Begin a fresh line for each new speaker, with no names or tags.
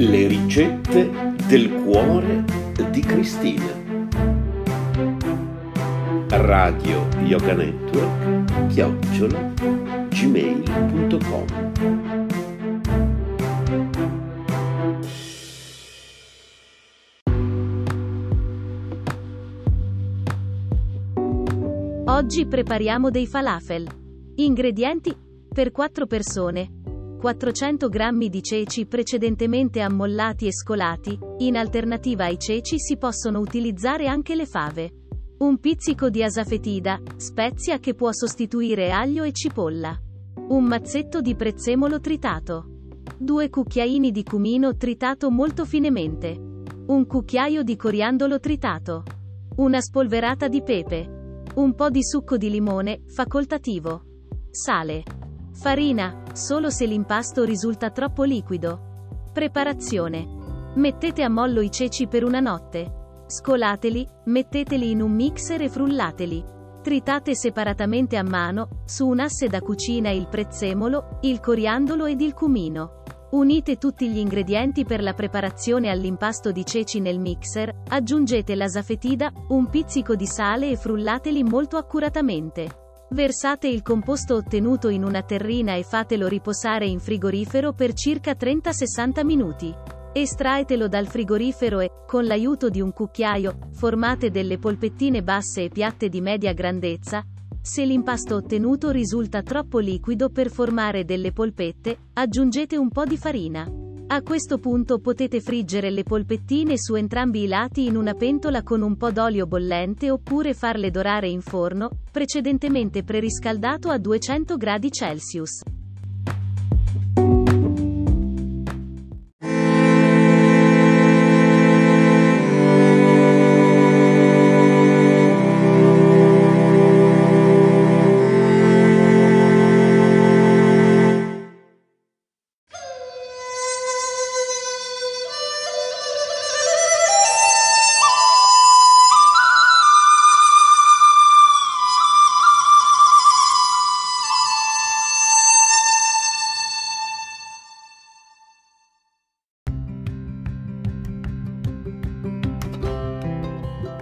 Le ricette del cuore di Cristina. Radio Yoga Network chiocciola gmail.com
Oggi prepariamo dei falafel. Ingredienti per 4 persone. 400 g di ceci precedentemente ammollati e scolati, in alternativa ai ceci si possono utilizzare anche le fave. Un pizzico di asafetida, spezia che può sostituire aglio e cipolla. Un mazzetto di prezzemolo tritato. Due cucchiaini di cumino tritato molto finemente. Un cucchiaio di coriandolo tritato. Una spolverata di pepe. Un po' di succo di limone, facoltativo. Sale. Farina, solo se l'impasto risulta troppo liquido. Preparazione. Mettete a mollo i ceci per una notte. Scolateli, metteteli in un mixer e frullateli. Tritate separatamente a mano, su un asse da cucina il prezzemolo, il coriandolo ed il cumino. Unite tutti gli ingredienti per la preparazione all'impasto di ceci nel mixer, aggiungete l'asafetida, un pizzico di sale e frullateli molto accuratamente. Versate il composto ottenuto in una terrina e fatelo riposare in frigorifero per circa 30-60 minuti. Estraetelo dal frigorifero e, con l'aiuto di un cucchiaio, formate delle polpettine basse e piatte di media grandezza. Se l'impasto ottenuto risulta troppo liquido per formare delle polpette, aggiungete un po' di farina. A questo punto potete friggere le polpettine su entrambi i lati in una pentola con un po' d'olio bollente oppure farle dorare in forno, precedentemente preriscaldato a 200 gradi Celsius.